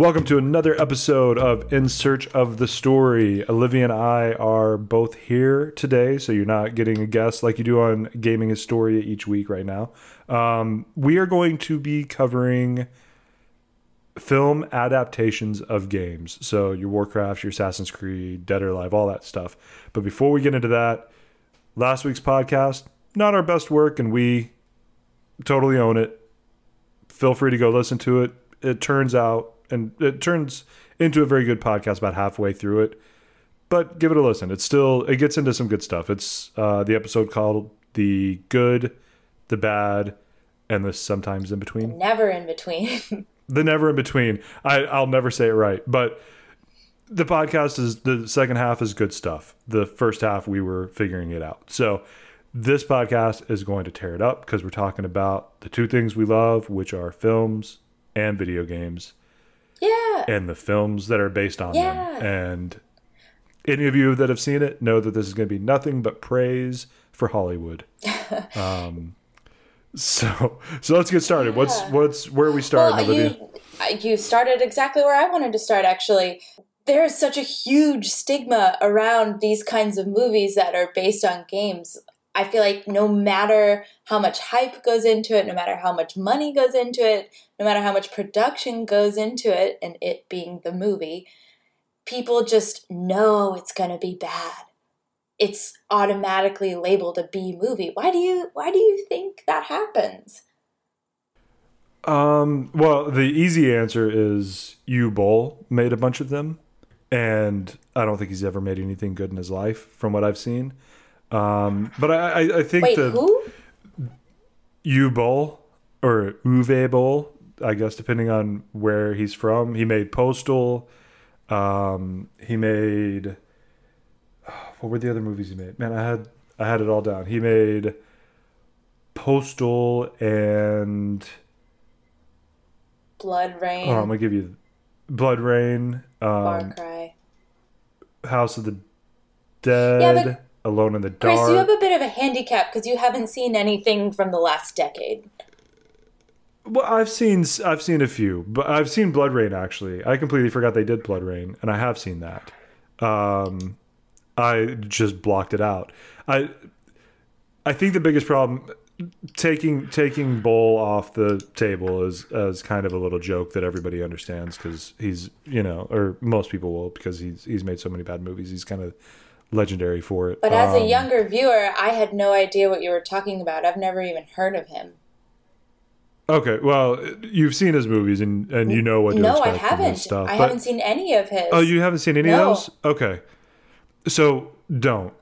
Welcome to another episode of In Search of the Story. Olivia and I are both here today, so you're not getting a guest like you do on Gaming Historia each week right now. Um, we are going to be covering film adaptations of games. So your Warcraft, your Assassin's Creed, Dead or Alive, all that stuff. But before we get into that, last week's podcast, not our best work, and we totally own it. Feel free to go listen to it. It turns out and it turns into a very good podcast about halfway through it. But give it a listen. It's still it gets into some good stuff. It's uh, the episode called "The Good, the Bad, and the Sometimes in Between." Never in between. the never in between. I I'll never say it right, but the podcast is the second half is good stuff. The first half we were figuring it out. So this podcast is going to tear it up because we're talking about the two things we love, which are films and video games yeah. and the films that are based on Yeah. them. And any of you that have seen it know that this is going to be nothing but praise for Hollywood. um, so so let's get started. What's Yeah. what's where are we start, well, Olivia? you you started exactly where I wanted to start. Actually, there is such a huge stigma around these kinds of movies that are based on games. I feel like no matter how much hype goes into it, no matter how much money goes into it, no matter how much production goes into it, and it being the movie, people just know it's going to be bad. It's automatically labeled a B movie. Why do you why do you think that happens? Um, well, the easy answer is Hugh Bowl made a bunch of them, and I don't think he's ever made anything good in his life, from what I've seen. Um, but I, I, I think Wait, the who? Hugh Bowl or Uwe Boll, I guess, depending on where he's from. He made Postal. Um, he made what were the other movies he made? Man, I had I had it all down. He made Postal and BloodRayne, oh, I'm gonna give you BloodRayne, Far um, Cry. House of the Dead, Yeah, but- Alone in the Dark. Chris, you have a bit of a handicap because you haven't seen anything from the last decade. Well, I've seen I've seen a few, but I've seen BloodRayne actually. I completely forgot they did BloodRayne, and I have seen that. Um, I just blocked it out. I I think the biggest problem taking taking Bull off the table is as kind of a little joke that everybody understands because he's you know or most people will because he's he's made so many bad movies. He's kind of legendary for it. But as a Um, younger viewer, I had no idea what you were talking about. I've never even heard of him. okay, well, you've seen his movies and and you know what to no, I expect from haven't. his stuff. I but- haven't seen any of his. Oh, you haven't seen any No. of those? Okay. So don't.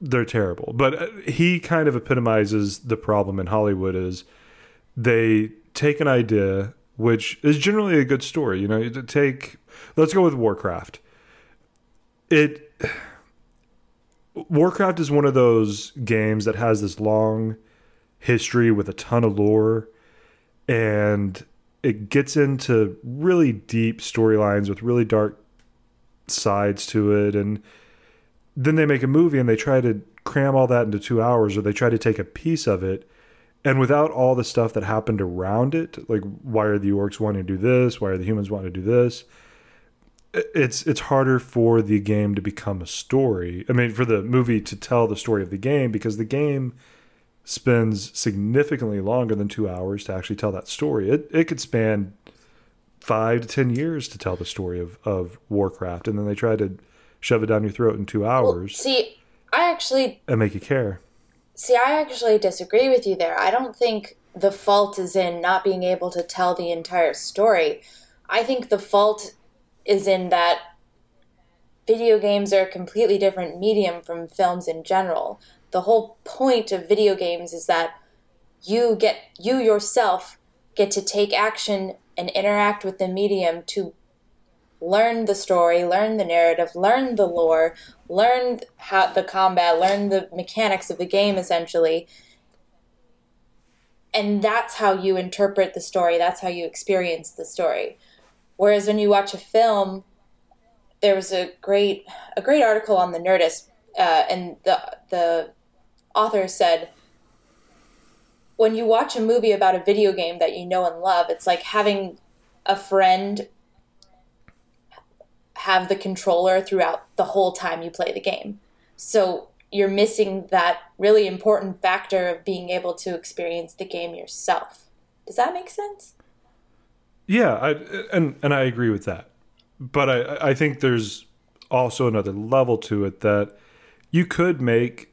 They're terrible. But uh, he kind of epitomizes the problem in Hollywood is they take an idea which is generally a good story, you know, you take let's go with Warcraft. It Warcraft is one of those games that has this long history with a ton of lore and it gets into really deep storylines with really dark sides to it and then they make a movie and they try to cram all that into two hours or they try to take a piece of it and without all the stuff that happened around it like why are the orcs wanting to do this? Why are the humans wanting to do this it's it's harder for the game to become a story i mean for the movie to tell the story of the game because the game spends significantly longer than two hours to actually tell that story it, it could span five to ten years to tell the story of, of warcraft and then they try to shove it down your throat in two Well, hours see, I actually and make you care see. I actually disagree with you there. I don't think the fault is in not being able to tell the entire story. I think the fault is in that video games are a completely different medium from films in general. The whole point of video games is that you get you yourself get to take action and interact with the medium to learn the story, learn the narrative, learn the lore, learn how the combat, learn the mechanics of the game essentially. And that's how you interpret the story, that's how you experience the story. Whereas when you watch a film, there was a great a great article on the Nerdist, uh, and the the author said, when you watch a movie about a video game that you know and love, it's like having a friend have the controller throughout the whole time you play the game. So you're missing that really important factor of being able to experience the game yourself. Does that make sense? Yeah, I, and and I agree with that. But I I think there's also another level to it that you could make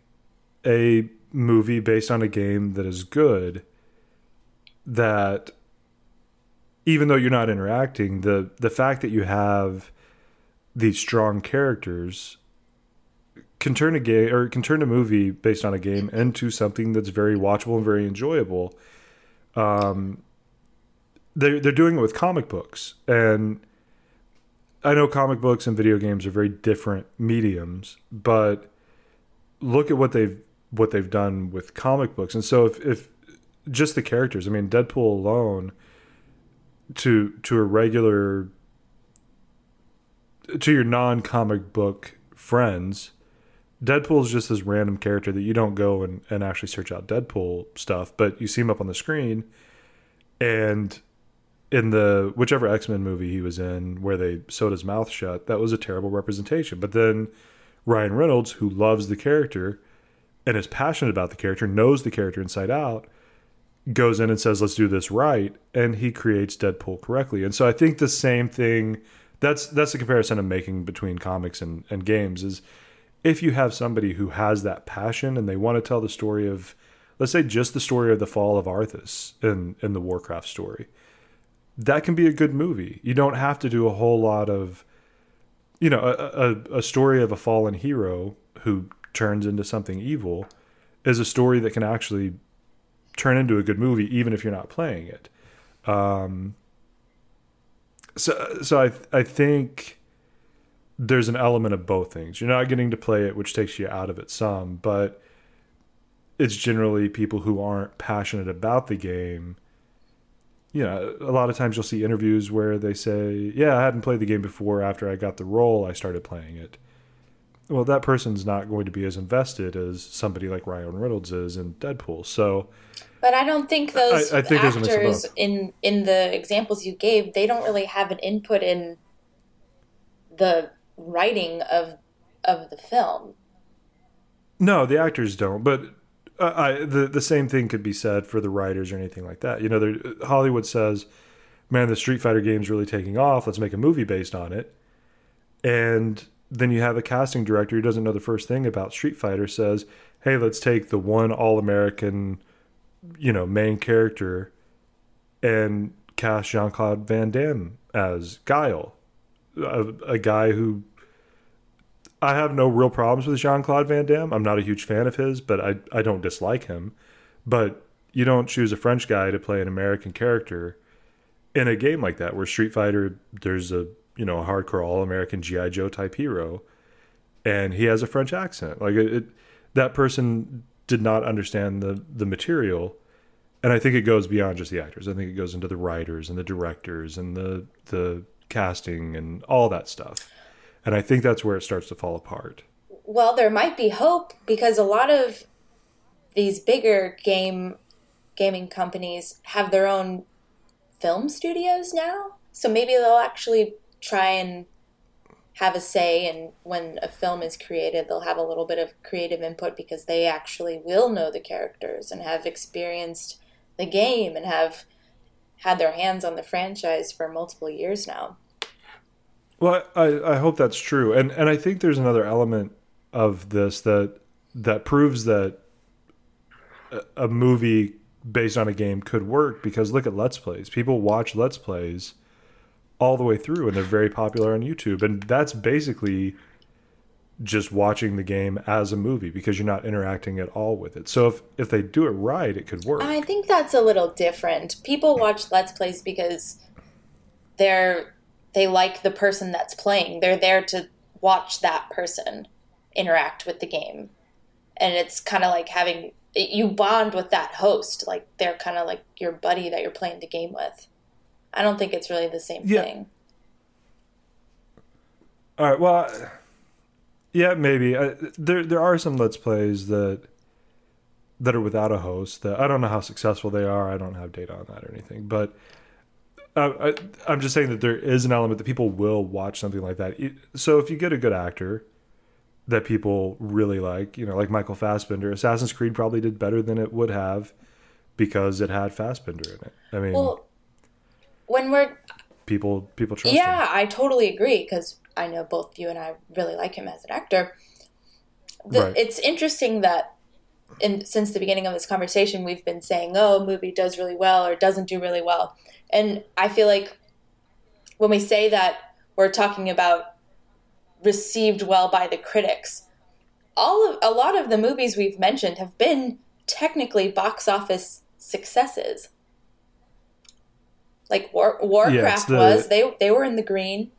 a movie based on a game that is good that even though you're not interacting the the fact that you have these strong characters can turn a game or can turn a movie based on a game into something that's very watchable and very enjoyable. Um, they're they're doing it with comic books, and I know comic books and video games are very different mediums, but look at what they've what they've done with comic books, and so if if just the characters, I mean, Deadpool alone to to a regular to your non comic book friends Deadpool is just this random character that you don't go and, and actually search out Deadpool stuff, but you see him up on the screen. And in the whichever X Men movie he was in, where they sewed his mouth shut, that was a terrible representation. But then Ryan Reynolds, who loves the character and is passionate about the character, knows the character inside out, goes in and says, "Let's do this right," and he creates Deadpool correctly. And so I think the same thing. That's that's the comparison I'm making between comics and, and games is if you have somebody who has that passion and they want to tell the story of let's say just the story of the fall of Arthas in in the Warcraft story that can be a good movie you don't have to do a whole lot of you know a, a, a story of a fallen hero who turns into something evil is a story that can actually turn into a good movie even if you're not playing it um so so I I think there's an element of both things. You're not getting to play it, which takes you out of it some, but it's generally people who aren't passionate about the game. You know, a lot of times you'll see interviews where they say, Yeah, I hadn't played the game before. After I got the role, I started playing it. Well, that person's not going to be as invested as somebody like Ryan Reynolds is in Deadpool. So, but I don't think those I, I think actors in in the examples you gave, they don't really have an input in the writing of of the film. No, the actors don't, but uh, I, the the same thing could be said for the writers or anything like that. You know, Hollywood says, "Man, the Street Fighter game's really taking off. Let's make a movie based on it." And then you have a casting director who doesn't know the first thing about Street Fighter says, "Hey, let's take the one all-American, you know, main character and cast Jean-Claude Van Damme as Guile, a, a guy who I have no real problems with Jean Claude Van Damme. I'm not a huge fan of his, but I I don't dislike him. But you don't choose a French guy to play an American character in a game like that, where Street Fighter there's a you know a hardcore all American GI Joe type hero, and he has a French accent. Like it, it, that person did not understand the the material, and I think it goes beyond just the actors. I think it goes into the writers and the directors and the the casting and all that stuff. And I think that's where it starts to fall apart. Well, there might be hope because a lot of these bigger game gaming companies have their own film studios now. So maybe they'll actually try and have a say in when a film is created. They'll have a little bit of creative input because they actually will know the characters and have experienced the game and have had their hands on the franchise for multiple years now. Well, I, I hope that's true, and and I think there's another element of this that that proves that a movie based on a game could work because look at let's plays. People watch let's plays all the way through, and they're very popular on YouTube, and that's basically just watching the game as a movie because you're not interacting at all with it. So if if they do it right, it could work. I think that's a little different. People watch let's plays because they're they like the person that's playing. They're there to watch that person interact with the game. And it's kind of like having you bond with that host, like they're kind of like your buddy that you're playing the game with. I don't think it's really the same yeah. thing. All right. Well, yeah, maybe I, there there are some let's plays that that are without a host. That I don't know how successful they are. I don't have data on that or anything, but Um, I, I'm just saying that there is an element that people will watch something like that. So if you get a good actor that people really like, you know, like Michael Fassbender, Assassin's Creed probably did better than it would have because it had Fassbender in it. I mean, well, when we're people people trust yeah, him. I totally agree because I know both you and I really like him as an actor. The, right. It's interesting that in, since the beginning of this conversation, we've been saying, "Oh, a movie does really well or doesn't do really well," and I feel like when we say that, we're talking about received well by the critics. All of a lot of the movies we've mentioned have been technically box office successes. Like War, Warcraft yeah, the, was they they were in the green.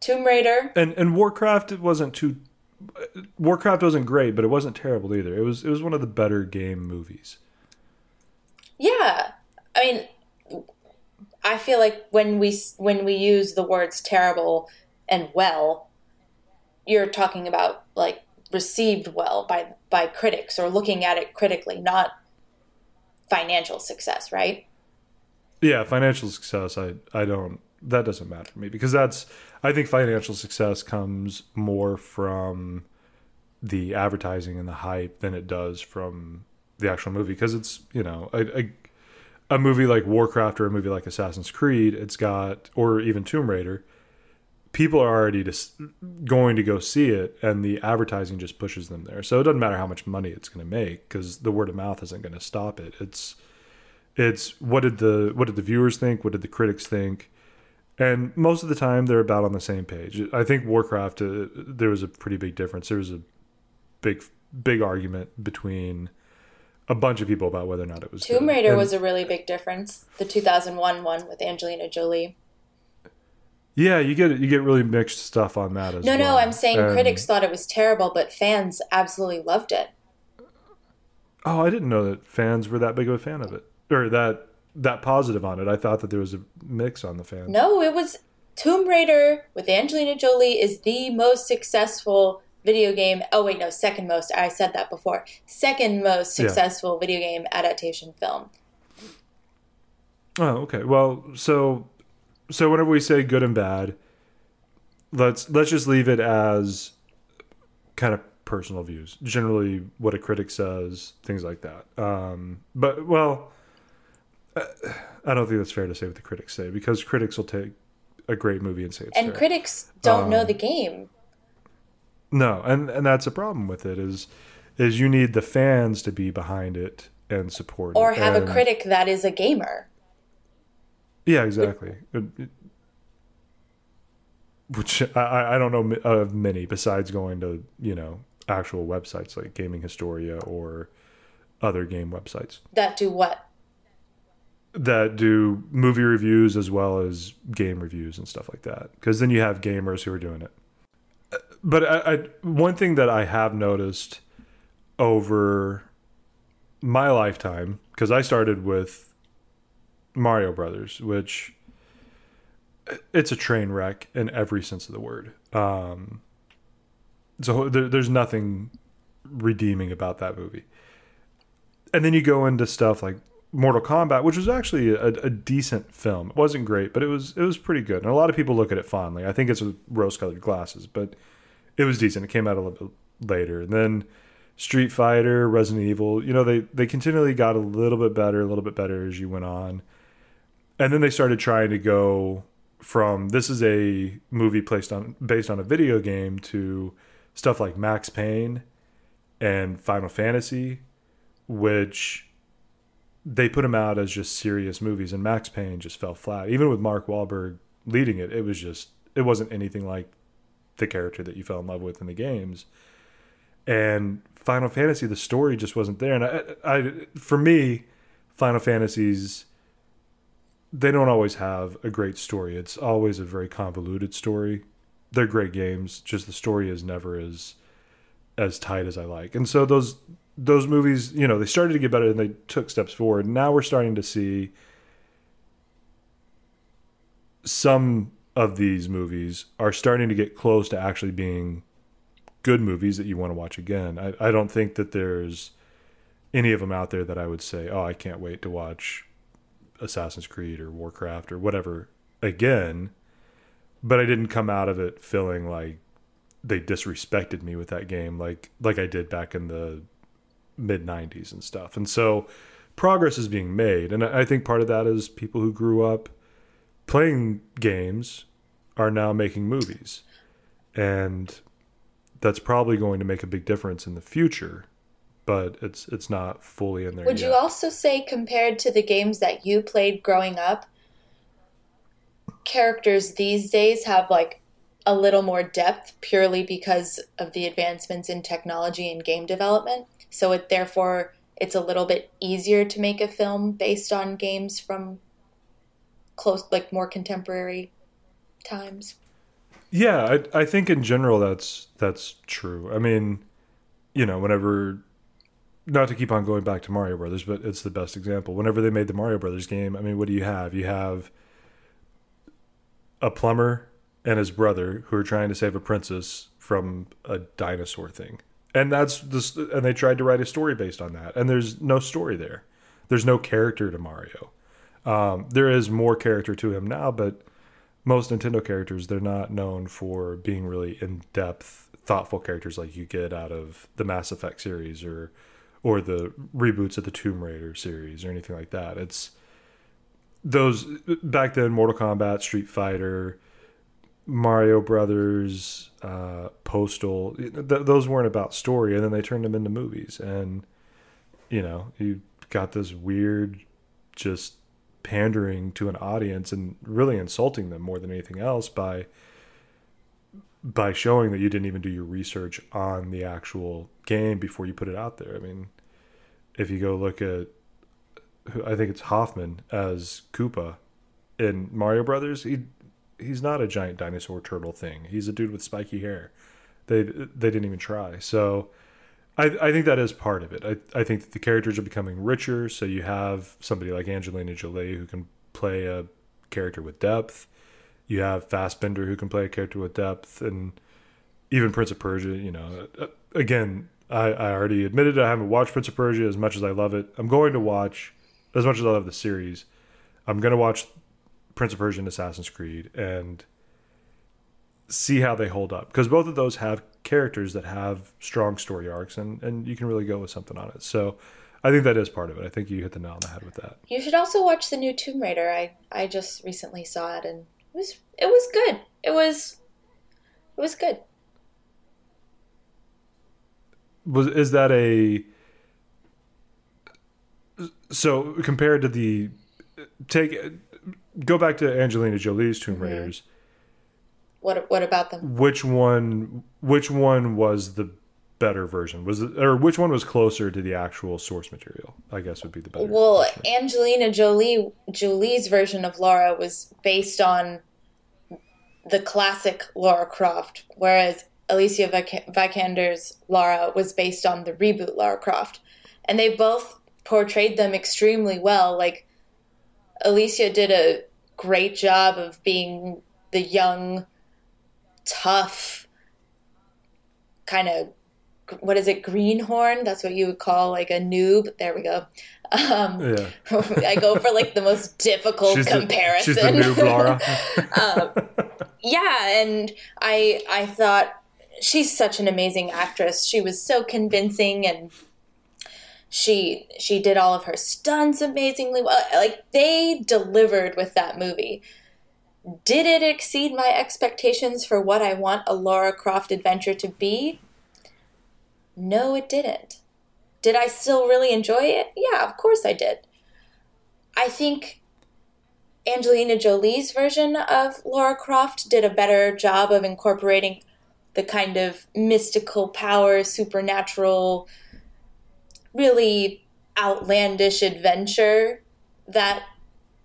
Tomb Raider and and Warcraft it wasn't too Warcraft wasn't great, but it wasn't terrible either. It was it was one of the better game movies. Yeah, I mean, I feel like when we when we use the words terrible and well, you're talking about like received well by by critics or looking at it critically, not financial success, right? Yeah, financial success. I I don't. That doesn't matter to me because that's. I think financial success comes more from the advertising and the hype than it does from the actual movie because it's you know a, a, a movie like Warcraft or a movie like Assassin's Creed. It's got or even Tomb Raider. People are already just going to go see it, and the advertising just pushes them there. So it doesn't matter how much money it's going to make because the word of mouth isn't going to stop it. It's it's what did the what did the viewers think? What did the critics think? And most of the time, they're about on the same page. I think Warcraft, uh, there was a pretty big difference. There was a big big argument between a bunch of people about whether or not it was. Tomb Raider and, was a really big difference. The 2001 one with Angelina Jolie. Yeah, you get you get really mixed stuff on that as no, well. No, no, I'm saying and, critics thought it was terrible, but fans absolutely loved it. Oh, I didn't know that fans were that big of a fan of it or that that positive on it. I thought that there was a mix on the fans. No, it was Tomb Raider with Angelina Jolie is the most successful video game. Oh wait, no, second most. I said that before. Second most successful yeah. video game adaptation film. Oh, okay. Well, so so whenever we say good and bad, let's let's just leave it as kind of personal views. Generally, what a critic says, things like that. Um, but well, I don't think that's fair to say what the critics say because critics will take a great movie and say it's and fair. critics don't um, know the game. No, and and that's a problem with it is is you need the fans to be behind it and support it. or it. have and, a critic that is a gamer. Yeah, exactly. Which I, I don't know of many besides going to you know actual websites like Gaming Historia or other game websites that do what that do movie reviews as well as game reviews and stuff like that. Because then you have gamers who are doing it. But I, I, one thing that I have noticed over my lifetime, because I started with Mario Brothers, which it's a train wreck in every sense of the word. Um, so there, there's nothing redeeming about that movie. And then you go into stuff like Mortal Kombat, which was actually a, a, decent film. It wasn't great, but it was it was pretty good. And a lot of people look at it fondly. I think it's with rose-colored glasses, but it was decent. It came out a little bit later. And then Street Fighter, Resident Evil, you know, they they continually got a little bit better, a little bit better as you went on. And then they started trying to go from this is a movie placed on based on a video game to stuff like Max Payne and Final Fantasy, which they put them out as just serious movies, and Max Payne just fell flat. Even with Mark Wahlberg leading it, it was just it wasn't anything like the character that you fell in love with in the games. And Final Fantasy, the story just wasn't there. And I, I for me, Final Fantasies they don't always have a great story. It's always a very convoluted story. They're great games, just the story is never as as tight as I like. And so those those movies, you know, they started to get better and they took steps forward. Now we're starting to see some of these movies are starting to get close to actually being good movies that you want to watch again. I, I don't think that there's any of them out there that I would say, oh, I can't wait to watch Assassin's Creed or Warcraft or whatever again, but I didn't come out of it feeling like they disrespected me with that game like like I did back in the mid 90s and stuff. And so progress is being made and I think part of that is people who grew up playing games are now making movies. And that's probably going to make a big difference in the future but it's it's not fully in there. Would yet. you also say, compared to the games that you played growing up, characters these days have like a little more depth purely because of the advancements in technology and game development? So it therefore it's a little bit easier to make a film based on games from close, like more contemporary times. Yeah, I, I think in general that's that's true. I mean, you know, whenever not to keep on going back to Mario Brothers, but it's the best example. Whenever they made the Mario Brothers game, I mean, what do you have? You have a plumber and his brother who are trying to save a princess from a dinosaur thing. And that's this and they tried to write a story based on that. And there's no story there. There's no character to Mario. Um, there is more character to him now, but most Nintendo characters, they're not known for being really in depth, thoughtful characters like you get out of the Mass Effect series or or the reboots of the Tomb Raider series or anything like that. It's those back then Mortal Kombat, Street Fighter, Mario Brothers, uh, Postal. Th- those weren't about story, and then they turned them into movies, and you know you got this weird, just pandering to an audience and really insulting them more than anything else by by showing that you didn't even do your research on the actual game before you put it out there. I mean, if you go look at, I think it's Hoffman as Koopa in Mario Brothers, he he's not a giant dinosaur turtle thing. He's a dude with spiky hair. They they didn't even try. So I I think that is part of it. I I think that the characters are becoming richer. So you have somebody like Angelina Jolie who can play a character with depth. You have Fassbender who can play a character with depth, and even Prince of Persia. You know, uh, again, I, I already admitted I haven't watched Prince of Persia as much as I love it. I'm going to watch as much as I love the series. I'm going to watch Prince of Persia and Assassin's Creed and see how they hold up because both of those have characters that have strong story arcs and and you can really go with something on it. So I think that is part of it. I think you hit the nail on the head with that. You should also watch the new Tomb Raider. I I just recently saw it and it was it was good. It was it was good. Was is that a so compared to the take go back to Angelina Jolie's Tomb mm-hmm. Raiders. What what about them? Which one which one was the better version? Was it or which one was closer to the actual source material? I guess would be the better. Well, question. Angelina Jolie Jolie's version of Laura was based on the classic Laura Croft, whereas Alicia Vik- Vikander's Laura was based on the reboot Laura Croft, and they both portrayed them extremely well. Like Alicia did a great job of being the young, tough, kind of what is it, greenhorn? That's what you would call like a noob. There we go. Um, yeah, I go for like the most difficult she's comparison. The, she's the noob Laura. um, yeah, and I I thought she's such an amazing actress. She was so convincing and she she did all of her stunts amazingly well. Like they delivered with that movie. Did it exceed my expectations for what I want a Laura Croft adventure to be? No, it didn't. Did I still really enjoy it? Yeah, of course I did. I think Angelina Jolie's version of Laura Croft did a better job of incorporating the kind of mystical power, supernatural, really outlandish adventure that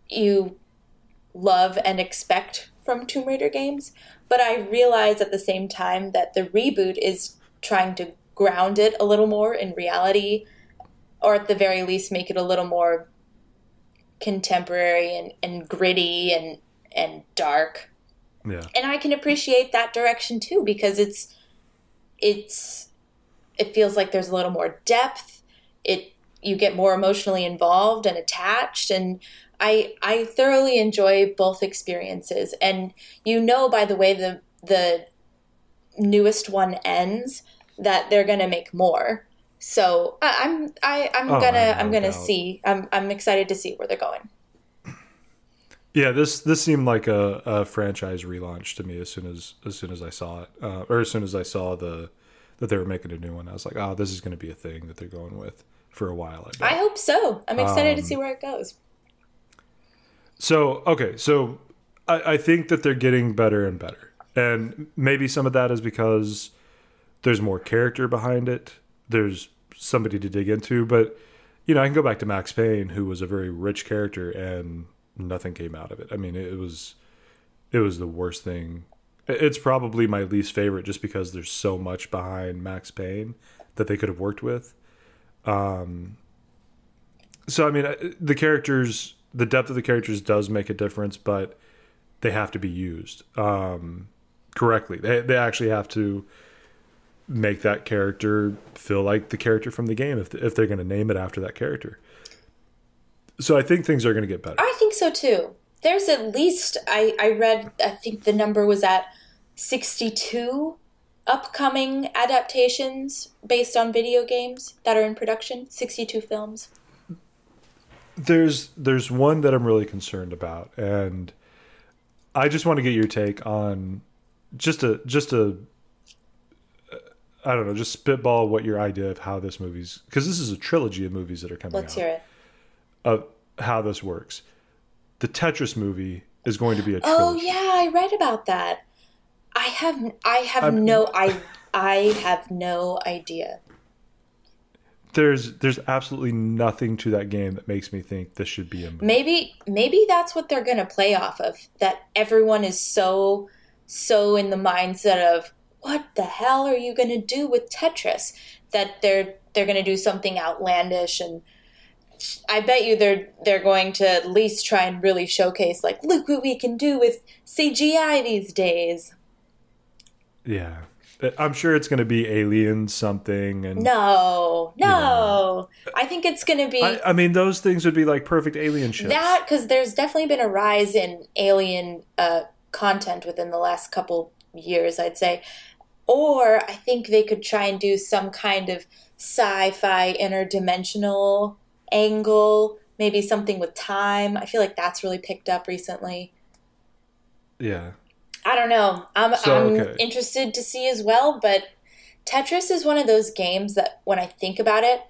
you love and expect from Tomb Raider games. But I realize at the same time that the reboot is trying to ground it a little more in reality, or at the very least make it a little more contemporary and, and gritty and and dark. Yeah. And I can appreciate that direction too because it's it's it feels like there's a little more depth. It you get more emotionally involved and attached and I I thoroughly enjoy both experiences, and you know by the way the the newest one ends that they're gonna make more. So I, I'm I I'm Oh, gonna I'm gonna doubt. see. I'm I'm excited to see where they're going. Yeah, this this seemed like a, a franchise relaunch to me as soon as as soon as I saw it, uh, or as soon as I saw the that they were making a new one. I was like, oh, this is going to be a thing that they're going with for a while. I. I hope so. I'm excited to Um, see where it goes. So okay, so I, I think that they're getting better and better, and maybe some of that is because there's more character behind it. There's somebody to dig into, but you know, I can go back to Max Payne, who was a very rich character, and nothing came out of it. I mean, it was it was the worst thing. It's probably my least favorite, just because there's so much behind Max Payne that they could have worked with. Um, so I mean, the characters, the depth of the characters does make a difference, but they have to be used um, correctly. They they actually have to make that character feel like the character from the game if if they're going to name it after that character. So I think things are going to get better. I think so too. There's at least I I read I think the number was at 62 upcoming adaptations based on video games that are in production. 62 films. There's there's one that I'm really concerned about, and I just want to get your take on just a just a uh, don't know, just spitball what your idea of how this movie's because this is a trilogy of movies that are coming Let's out hear it. of how this works. The Tetris movie is going to be a Oh yeah, I read about that. I have I have I'm- no I I have no idea. There's there's absolutely nothing to that game that makes me think this should be a movie. Maybe maybe that's what they're going to play off of. That everyone is so so in the mindset of what the hell are you going to do with Tetris that they're they're going to do something outlandish and I bet you they're they're going to at least try and really showcase like look what we can do with CGI these days. Yeah. I'm sure it's going to be alien something and No, no. know. I think it's going to be I, I mean those things would be like perfect alien ships. That because there's definitely been a rise in alien uh, content within the last couple years, I'd say. Or I think they could try and do some kind of sci-fi interdimensional angle, maybe something with time. I feel like that's really picked up recently. yeah. I don't know. I'm So, I'm okay. interested to see as well, but Tetris is one of those games that when I think about it,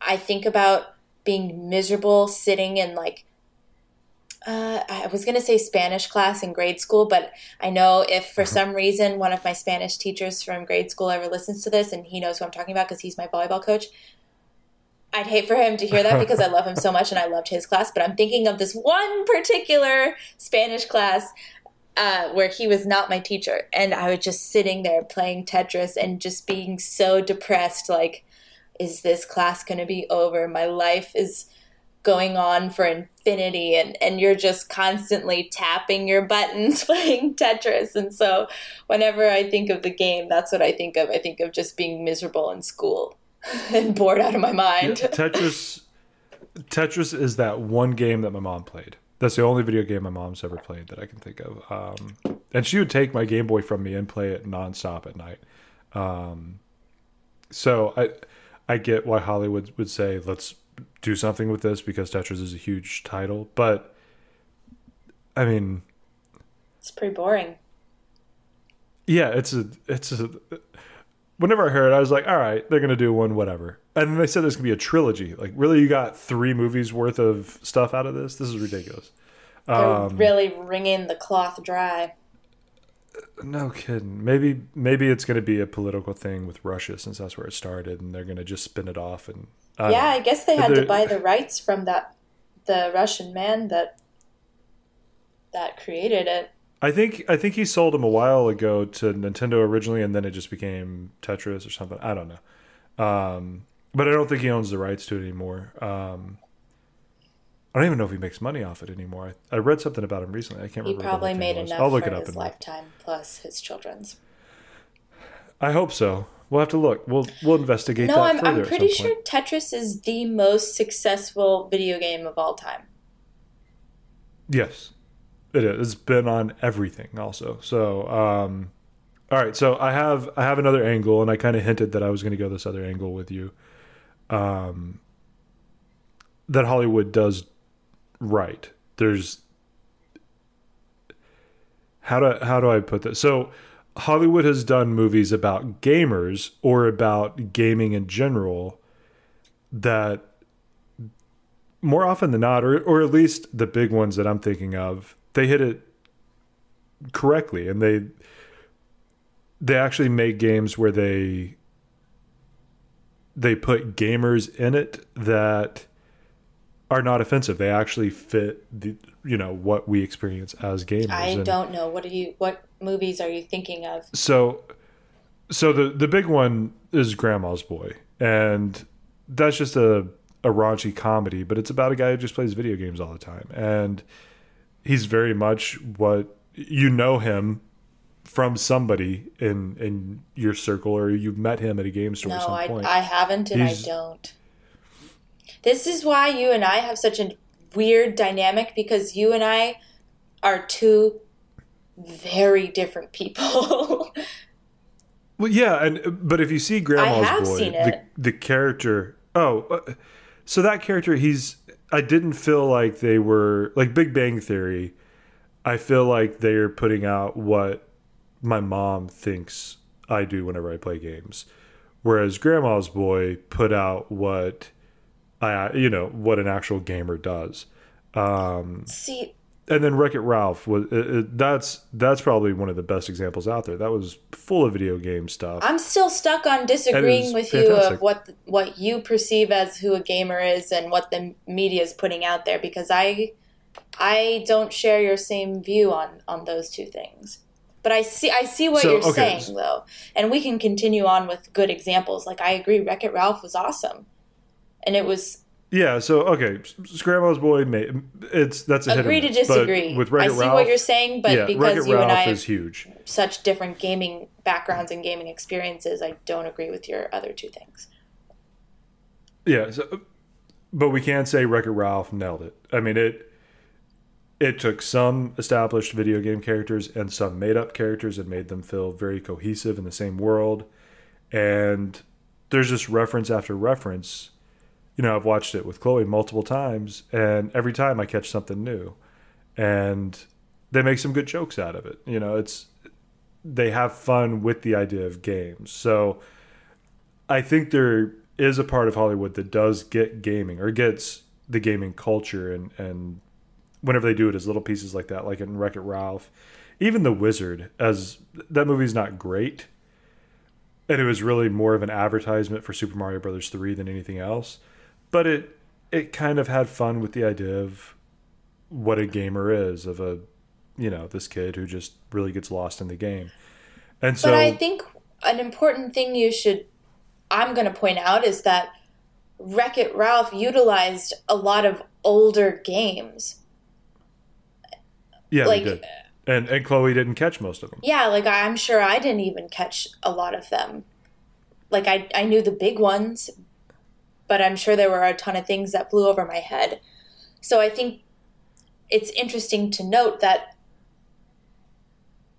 I think about being miserable sitting in like uh, I was going to say Spanish class in grade school, but I know if for some reason one of my Spanish teachers from grade school ever listens to this and he knows who I'm talking about because he's my volleyball coach, I'd hate for him to hear that because I love him so much and I loved his class. But I'm thinking of this one particular Spanish class uh, where he was not my teacher, and I was just sitting there playing Tetris and just being so depressed. Like, is this class going to be over? My life is going on for infinity, and and you're just constantly tapping your buttons playing Tetris. And so, whenever I think of the game, that's what I think of. I think of just being miserable in school and bored out of my mind. Tetris Tetris is that one game that my mom played. That's the only video game my mom's ever played that I can think of. Um, and she would take my Game Boy from me and play it nonstop at night. Um, so I I get why Hollywood would say let's do something with this because Tetris is a huge title, but I mean, It's pretty boring. yeah, it's a it's a. Whenever I heard, it, I was like, "All right, they're gonna do one, whatever." And then they said there's gonna be a trilogy. Like, really, you got three movies worth of stuff out of this? This is ridiculous. Um, really wringing the cloth dry. no kidding. Maybe maybe it's gonna be a political thing with Russia since that's where it started, and they're gonna just spin it off. And I yeah. I guess they had to buy the rights from that the Russian man that that created it. I think I think he sold them a while ago to Nintendo originally, and then it just became Tetris or something. I don't know, um, but I don't think he owns the rights to it anymore. Um, I don't even know if he makes money off it anymore. I, I read something about him recently. I can't He remember. the probably made enough I'll look for it up his and look. lifetime plus his children's. I hope so. We'll have to look. We'll we'll investigate No, that I'm. I'm pretty sure point. Tetris is the most successful video game of all time. Yes, it is. It's been on everything also. So, um, all right. So I have I have another angle, and I kind of hinted that I was going to go this other angle with you. Um, that Hollywood does right. There's how do how do I put this? So Hollywood has done movies about gamers or about gaming in general that more often than not, or or at least the big ones that I'm thinking of, they hit it correctly and they they actually make games where they they put gamers in it that are not offensive. They actually fit the you know what we experience as gamers. I And don't know. What are you? What movies are you thinking of? So so the the big one is Grandma's Boy, and that's just a a raunchy comedy, but it's about a guy who just plays video games all the time, and he's very much what you know him from somebody in in your circle or you've met him at a game store No, some I, point. I haven't, and He's- I don't. This is why you and I have such a weird dynamic because you and I are two very different people. Well, yeah, and but if you see Grandma's Boy, the the character, oh, uh, so that character, he's. I didn't feel like they were like Big Bang Theory. I feel like they're putting out what my mom thinks I do whenever I play games, whereas Grandma's Boy put out what I, you know, what an actual gamer does. Um, See, and then Wreck It Ralph was it, that's that's probably one of the best examples out there. That was full of video game stuff. I'm still stuck on disagreeing with you of what what you perceive as who a gamer is and what the media is putting out there because I I don't share your same view on on those two things. But I see I see what So, you're okay. saying though, and we can continue on with good examples. Like I agree, Wreck It Ralph was awesome, and it was Yeah, so okay, S- Grandma's Boy, may, it's that's a hit agree to miss, disagree. With Wreck I see Ralph, what you're saying, but yeah, because It you and I have huge. such different gaming backgrounds and gaming experiences, I don't agree with your other two things. Yeah, so, but we can say Wreck It Ralph nailed it. I mean it. It took some established video game characters and some made up characters and made them feel very cohesive in the same world. And there's just reference after reference. You know, I've watched it with Chloe multiple times, and every time I catch something new. And they make some good jokes out of it. You know, it's they have fun with the idea of games. So I think there is a part of Hollywood that does get gaming or gets the gaming culture and and whenever they do it as little pieces like that, like in Wreck It Ralph, even The Wizard, as that movie's not great, and it was really more of an advertisement for Super Mario Brothers three than anything else, but it it kind of had fun with the idea of what a gamer is of a you know this kid who just really gets lost in the game, and so but I think an important thing you should, I'm going to point out is that Wreck It Ralph utilized a lot of older games. yeah, like- did. and and Chloe didn't catch most of them. Yeah, like I'm sure I didn't even catch a lot of them. Like I, I knew the big ones, but I'm sure there were a ton of things that flew over my head. So I think it's interesting to note that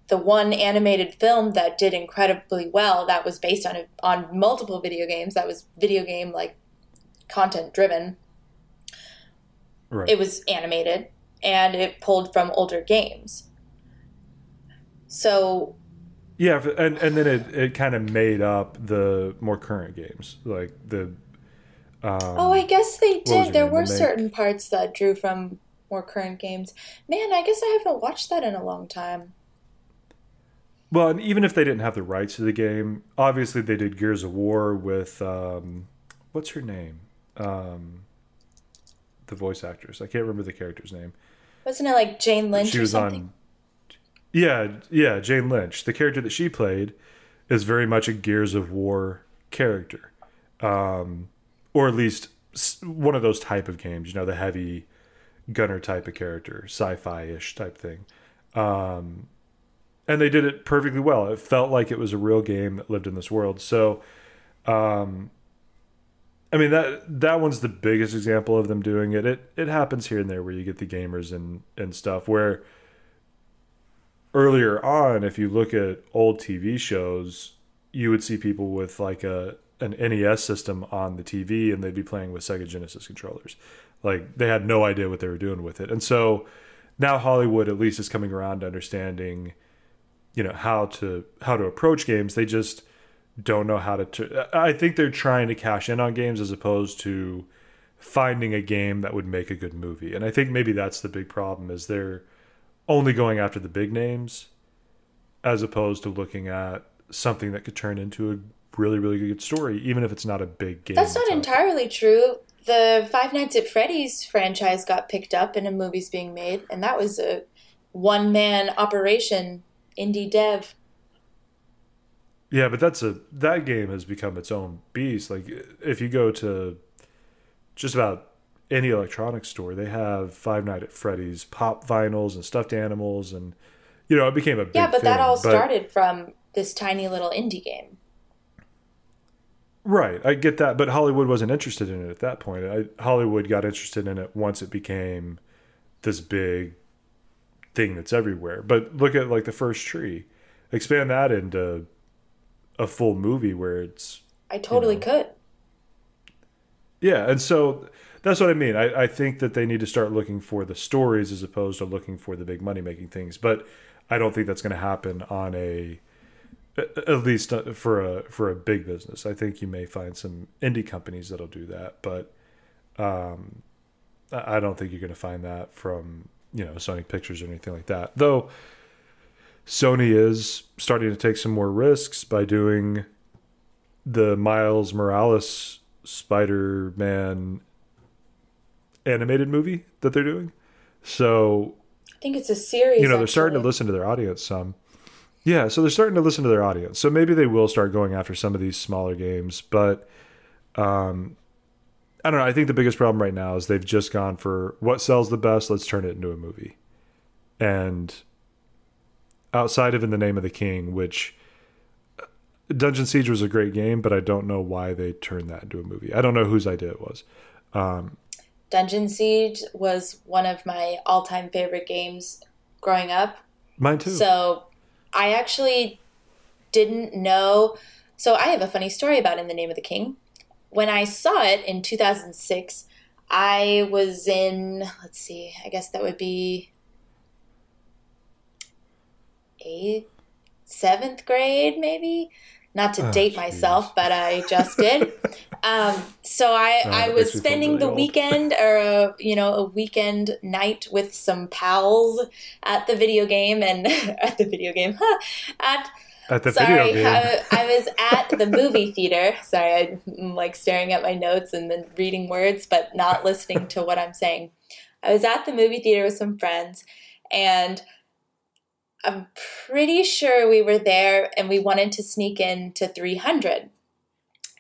the one animated film that did incredibly well that was based on a, on multiple video games that was video game like content driven Right. it was animated and it pulled from older games so Yeah, and and then it, it kind of made up the more current games, like the. Um, oh i guess they did there were certain parts that drew from more current games man i guess i haven't watched that in a long time Well, and even if they didn't have the rights to the game, obviously they did Gears of War with um, what's her name, um, the voice actress. I can't remember the character's name. wasn't it like jane lynch she or was something on. Yeah, yeah, Jane Lynch. The character that she played is very much a Gears of War character, um, or at least one of those type of games. You know, the heavy gunner type of character, sci-fi ish type thing. Um, and they did it perfectly well. It felt like it was a real game that lived in this world. So, um, I mean that that one's the biggest example of them doing it. It it happens here and there where you get the gamers and and stuff where earlier on if you look at old TV shows, you would see people with like a an NES system on the TV and they'd be playing with Sega Genesis controllers. Like they had no idea what they were doing with it. And so now Hollywood at least is coming around to understanding you know how to how to approach games. They just don't know how to. T- I think they're trying to cash in on games as opposed to finding a game that would make a good movie. And I think maybe that's the big problem is they're only going after the big names as opposed to looking at something that could turn into a really really good story even if it's not a big game. That's not entirely true. The Five Nights at Freddy's franchise got picked up and a movie's being made and that was a one man operation indie dev. Yeah, but that's a that game has become its own beast. Like if you go to just about any electronics store, they have Five Night at Freddy's pop vinyls and stuffed animals, and you know it became a big yeah. But thing. that all But- started from this tiny little indie game. Right. I get that, but Hollywood wasn't interested in it at that point. I, Hollywood got interested in it once it became this big thing that's everywhere. But look at like the first tree, expand that into a full movie where it's I totally know. could. Yeah, and so that's what I mean. I, I think that they need to start looking for the stories as opposed to looking for the big money making things. But I don't think that's going to happen on a at least uh, for a for a big business. I think you may find some indie companies that'll do that, but um, I don't think you're going to find that from you know Sony Pictures or anything like that. Though Sony is starting to take some more risks by doing the Miles Morales Spider-Man animated movie that they're doing. So, I think it's a series. you know, they're starting to listen to their audience some. Yeah, so they're starting to listen to their audience. So maybe they will start going after some of these smaller games, but um I don't know, I think the biggest problem right now is they've just gone for what sells the best, let's turn it into a movie. And outside of In the Name of the King, which uh, Dungeon Siege was a great game, but I don't know why they turned that into a movie. I don't know whose idea it was. Um, Dungeon Siege was one of my all-time favorite games growing up. mine too. So I actually didn't know. So I have a funny story about In the Name of the King. When I saw it in 2006, I was in, let's see, I guess that would be eighth, seventh grade, maybe. Not to Oh, date jeez. myself, but I just did. um, so I, Oh, I was makes me feel spending the old. weekend or a, you know a weekend night with some pals at the video game and at the video game huh, at At the sorry video game. I, I was at the movie theater sorry I'm like staring at my notes and then reading words but not listening to what I'm saying I was at the movie theater with some friends and I'm pretty sure we were there and we wanted to sneak into 300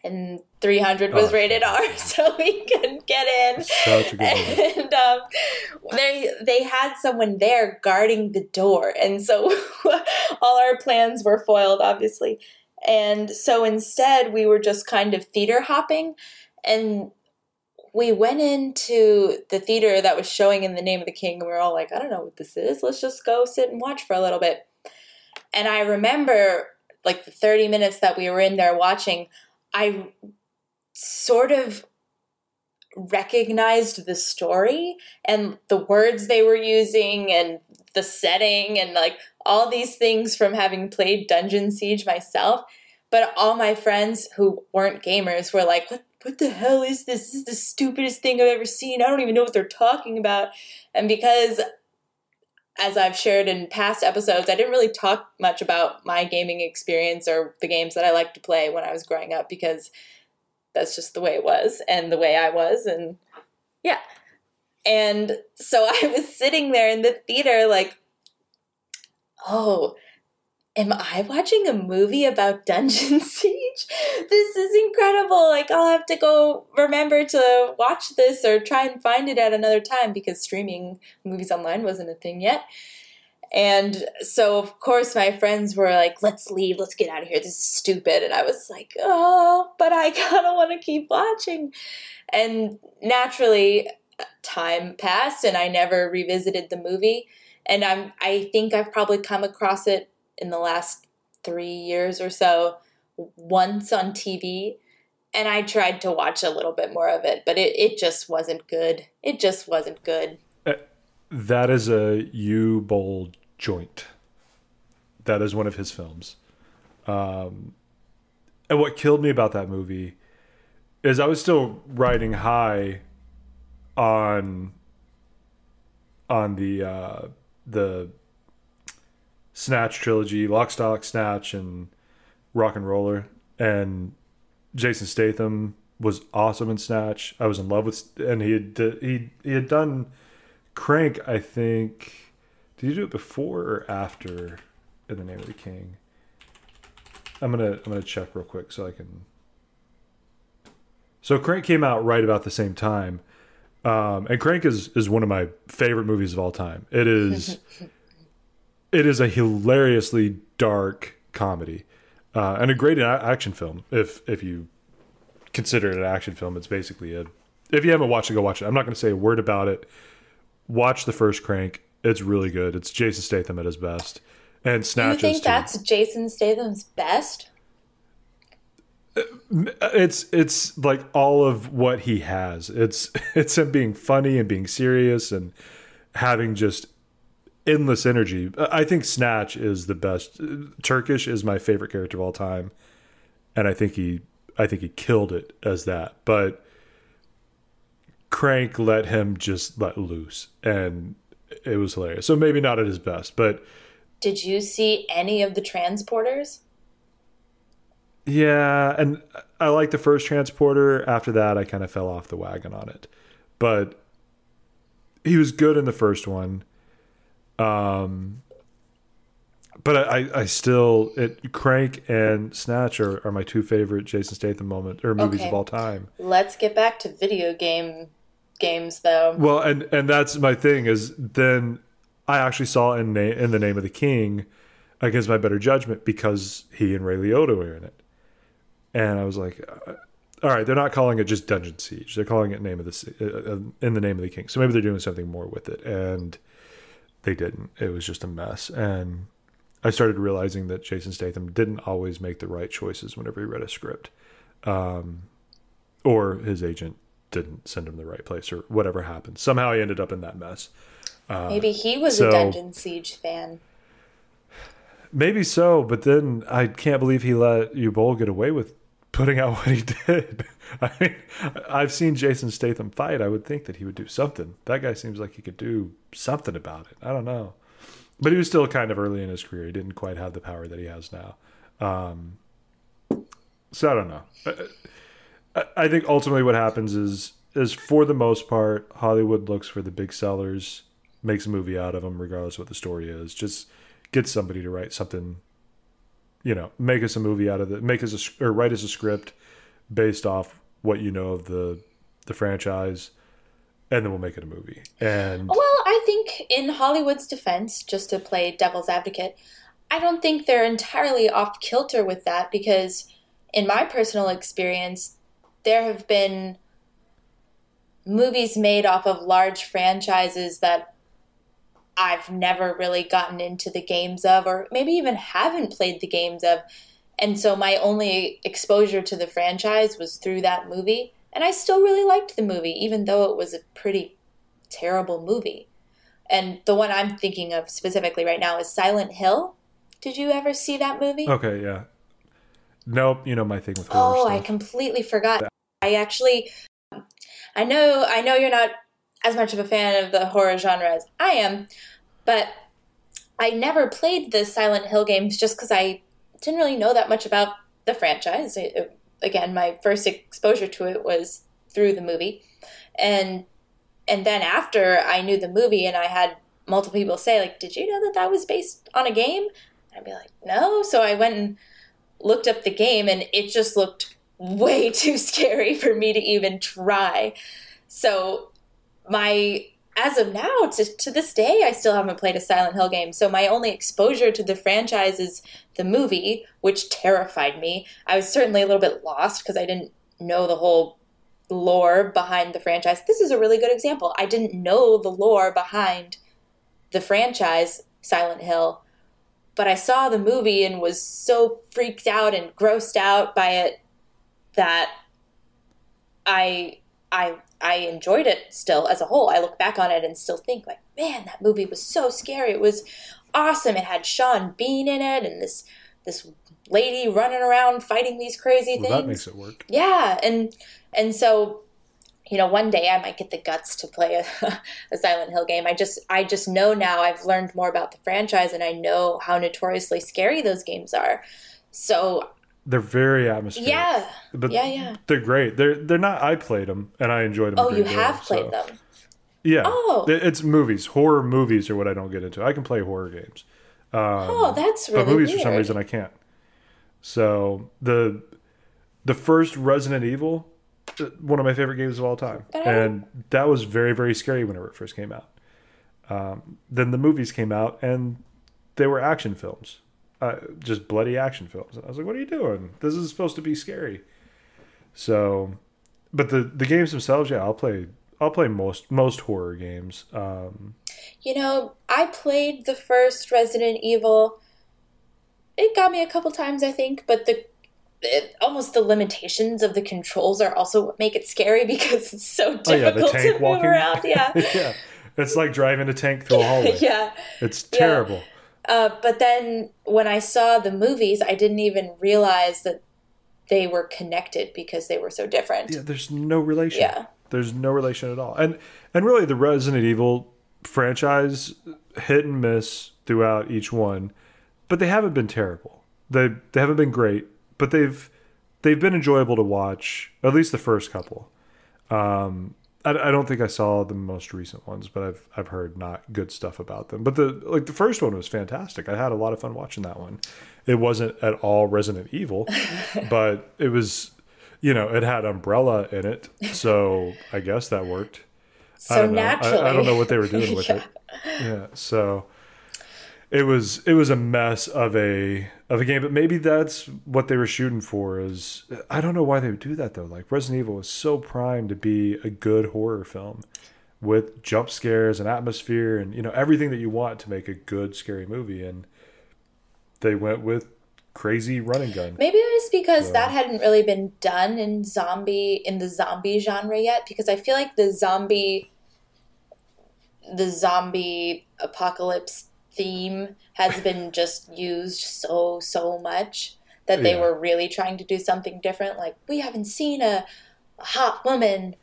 and 300 was Oh, rated R so we couldn't get in Such a good movie. and um, they they had someone there guarding the door, and so all our plans were foiled, obviously. And so instead, we were just kind of theater hopping, and we went into the theater that was showing in the name of the king, and we were all like, "I don't know what this is. Let's just go sit and watch for a little bit." And I remember, like the thirty minutes that we were in there watching, I sort of recognized the story and the words they were using and the setting and like all these things from having played Dungeon Siege myself. But all my friends who weren't gamers were like, what, what the hell is this? This is the stupidest thing I've ever seen. I don't even know what they're talking about. And because, as I've shared in past episodes, I didn't really talk much about my gaming experience or the games that I liked to play when I was growing up because that's just the way it was and the way I was and yeah. And so I was sitting there in the theater like oh am I watching a movie about Dungeon Siege? This is incredible. Like I'll have to go remember to watch this or try and find it at another time because streaming movies online wasn't a thing yet. And so, of course, my friends were like, let's leave, let's get out of here. This is stupid. And I was like, oh, but I kind of want to keep watching. And naturally, time passed and I never revisited the movie. And I'm, I think I've probably come across it in the last three years or so once on TV. And I tried to watch a little bit more of it, but it, it just wasn't good. It just wasn't good. That is a Uwe Boll joint. That is one of his films. Um, and what killed me about that movie is I was still riding high on on the uh, the Snatch trilogy, Lock, Stock, Snatch, and RocknRolla, and Jason Statham was awesome in Snatch. I was in love with, and he had he he had done Crank, I think. Did you do it before or after In the Name of the King? I'm gonna I'm gonna check real quick so I can. So Crank came out right about the same time, um, and Crank is is one of my favorite movies of all time. It is, it is a hilariously dark comedy, uh, and a great action film. If if you consider it an action film, it's basically a. If you haven't watched it, go watch it. I'm not going to say a word about it watch the first Crank. It's really good. It's Jason Statham at his best, and Snatch. Do you think that's Jason Statham's best? It's it's like all of what he has. It's it's him being funny and being serious and having just endless energy. I think Snatch is the best. Turkish is my favorite character of all time, and I think he I think he killed it as that. But Crank let him just let loose, and it was hilarious. So maybe not at his best, but did you see any of the transporters? Yeah, and I like the first transporter. After that, I kind of fell off the wagon on it, but he was good in the first one. Um, but I, I still it Crank and Snatch are, are my two favorite Jason Statham moment or movies okay. of all time. Let's get back to video game games though. Well, and and that's my thing is then I actually saw in na- in the name of the king against my better judgment because he and Ray Liotta were in it, and I was like, uh, all right, they're not calling it just Dungeon Siege; they're calling it name of the uh, uh, in the name of the king. So maybe they're doing something more with it, and they didn't. It was just a mess, and I started realizing that Jason Statham didn't always make the right choices whenever he read a script. Um, or his agent didn't send him the right place or whatever happened. Somehow he ended up in that mess. Uh, maybe he was so, a Dungeon Siege fan. Maybe so, but then I can't believe he let Uwe Boll get away with putting out what he did. I mean, I've seen Jason Statham fight. I would think that he would do something. That guy seems like he could do something about it. I don't know, but he was still kind of early in his career. He didn't quite have the power that he has now. Um, so I don't know. Uh, I think ultimately what happens is is for the most part Hollywood looks for the big sellers, makes a movie out of them, regardless of what the story is. Just get somebody to write something, you know, make us a movie out of it, make us a or write us a script based off what you know of the the franchise, and then we'll make it a movie. And well, I think in Hollywood's defense, just to play devil's advocate, I don't think they're entirely off kilter with that because in my personal experience there have been movies made off of large franchises that I've never really gotten into the games of, or maybe even haven't played the games of. And so my only exposure to the franchise was through that movie. And I still really liked the movie, even though it was a pretty terrible movie. And the one I'm thinking of specifically right now is Silent Hill. Did you ever see that movie? Okay, yeah. Nope, you know my thing with horror. Oh, stuff. I completely forgot. I actually, I know, I know you're not as much of a fan of the horror genre as I am, but I never played the Silent Hill games just because I didn't really know that much about the franchise. It, it, again, my first exposure to it was through the movie, and and then after I knew the movie, and I had multiple people say like, "Did you know that that was based on a game?" I'd be like, "No." So I went and looked up the game, and it just looked way too scary for me to even try. So my as of now, to, to this day, I still haven't played a Silent Hill game. So my only exposure to the franchise is the movie, which terrified me. I was certainly a little bit lost because I didn't know the whole lore behind the franchise. This is a really good example. I didn't know the lore behind the franchise Silent Hill, but I saw the movie and was so freaked out and grossed out by it that I I I enjoyed it still as a whole. I look back on it and still think like, man, that movie was so scary. It was awesome. It had Sean Bean in it and this this lady running around fighting these crazy Well, things. that makes it work. Yeah, and and so you know, one day I might get the guts to play a, a Silent Hill game. I just I just know now I've learned more about the franchise and I know how notoriously scary those games are. So They're very atmospheric. yeah, but yeah, yeah. they're great. They're they're not. I played them and I enjoyed them. Oh, you deal, have played so- them. Yeah. Oh. It's movies. Horror movies are what I don't get into. I can play horror games. Um, Oh, that's really but movies weird. for some reason I can't. So the the first Resident Evil, uh, one of my favorite games of all time, and that was very very scary whenever it first came out. Um, then the movies came out and they were action films, uh, just bloody action films. I was like, "What are you doing? This is supposed to be scary." So, but the the games themselves, yeah, I'll play. I'll play most most horror games. Um, You know, I played the first Resident Evil. It got me a couple times, I think, but the it, almost the limitations of the controls are also what make it scary because it's so oh yeah, difficult to tank move around. Yeah, yeah, it's like driving a tank through a hallway. yeah. It's Yeah. Uh, but then when I saw the movies, I didn't even realize that they were connected because they were so different. Yeah, there's no relation. Yeah. There's no relation at all. And and really the Resident Evil franchise hit and miss throughout each one, but they haven't been terrible. They they haven't been great, but they've they've been enjoyable to watch. At least the first couple. Um, I, I don't think I saw the most recent ones, but I've I've heard not good stuff about them. But the like the first one was fantastic. I had a lot of fun watching that one. It wasn't at all Resident Evil, but it was, you know, it had Umbrella in it, so I guess that worked. I So know. naturally, I, I don't know what they were doing with Yeah. it. Yeah, so it was it was a mess of a of a game, but maybe that's what they were shooting for. Is I don't know why they would do that though. Like Resident Evil was so primed to be a good horror film with jump scares and atmosphere and you know everything that you want to make a good scary movie, and they went with crazy running gun. Maybe it was because So- that hadn't really been done in zombie in the zombie genre yet. Because I feel like the zombie, the zombie apocalypse theme has been just used so so much that they Yeah. were really trying to do something different. Like we haven't seen a, a hot woman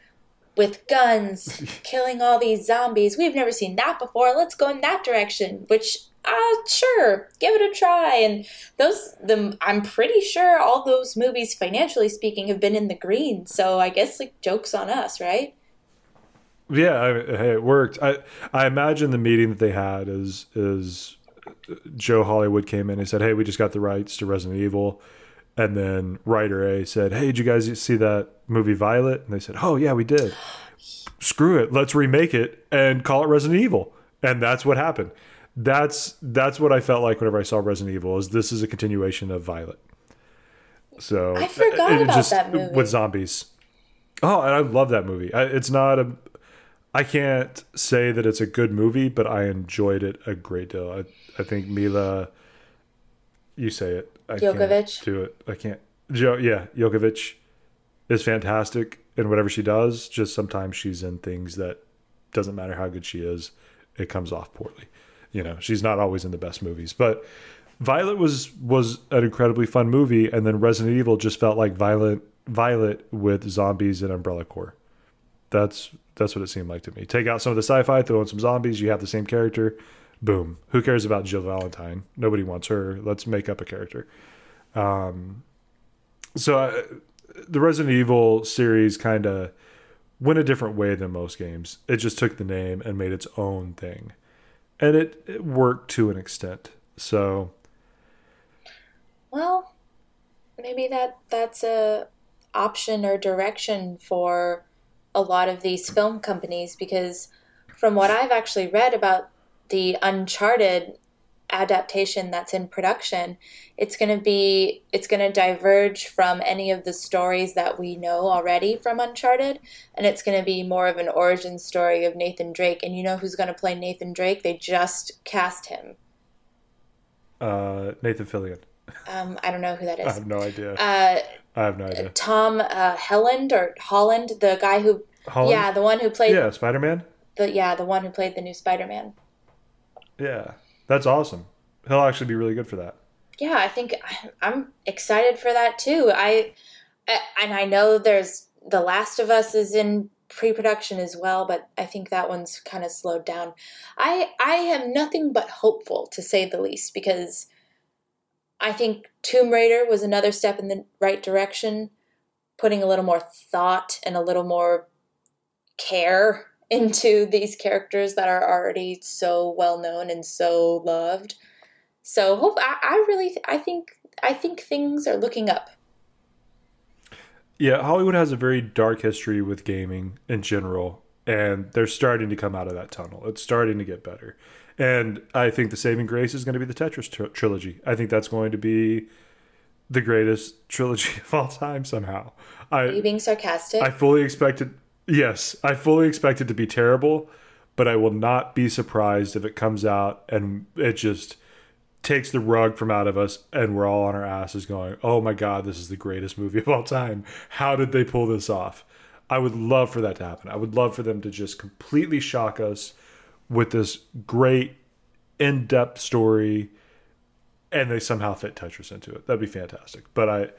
with guns killing all these zombies. We've never seen that before. Let's go in that direction. Which, uh, sure, give it a try. And those, the I'm pretty sure all those movies, financially speaking, have been in the green. So I guess like jokes on us, right? Yeah, I, hey, it worked. I I imagine the meeting that they had is is Joe Hollywood came in and said, "Hey, we just got the rights to Resident Evil," and then writer A said, "Hey, did you guys see that movie Violet?" And they said, "Oh yeah, we did." Screw it, let's remake it and call it Resident Evil, and that's what happened. That's that's what I felt like whenever I saw Resident Evil. Is this is a continuation of Violet? So I forgot about just- that movie. with zombies. Oh, and I love that movie. I, it's not a. I can't say that it's a good movie, but I enjoyed it a great deal. I, I think Mila, you say it. I can't Jokovic? do it. I can't. Jo, yeah, Jokovic is fantastic in whatever she does. Just sometimes she's in things that doesn't matter how good she is, it comes off poorly. You know, she's not always in the best movies, but Violet was was an incredibly fun movie, and then Resident Evil just felt like Violet Violet with zombies and Umbrella Corps. That's that's what it seemed like to me. Take out some of the sci-fi, throw in some zombies. You have the same character. Boom. Who cares about Jill Valentine? Nobody wants her. Let's make up a character. Um, so uh, the Resident Evil series kind of went a different way than most games. It just took the name and made its own thing, and it, it worked to an extent. So Well, maybe that that's a option or direction for a lot of these film companies because from what I've actually read about the Uncharted adaptation that's in production, it's going to be it's going to diverge from any of the stories that we know already from Uncharted, and it's going to be more of an origin story of Nathan Drake. And you know who's going to play Nathan Drake? They just cast him. Uh, Nathan Fillion. Um, I don't know who that is. I have no idea. Uh, I have no idea. Tom uh, Helland or Holland, the guy who, Holland? yeah, the one who played Yeah, Spider Man. the yeah the one who played the new Spider Man. Yeah, that's awesome. He'll actually be really good for that. yeah, I think I'm excited for that too. I and I know there's The Last of Us is in pre-production as well, but I think that one's kind of slowed down. I I am nothing but hopeful to say the least because I think Tomb Raider was another step in the right direction, putting a little more thought and a little more care into these characters that are already so well known and so loved. So hope I, I really I think I think things are looking up. Yeah, Hollywood has a very dark history with gaming in general, and they're starting to come out of that tunnel. It's starting to get better. And I think the saving grace is going to be the Tetris tr- trilogy. I think that's going to be the greatest trilogy of all time somehow. Are you being sarcastic? I fully expected yes, I fully expect it to be terrible, but I will not be surprised if it comes out and it just takes the rug from out of us and we're all on our asses going, "Oh my god, this is the greatest movie of all time. How did they pull this off?" I would love for that to happen. I would love for them to just completely shock us with this great in-depth story and they somehow fit Tetris into it. That'd be fantastic. But I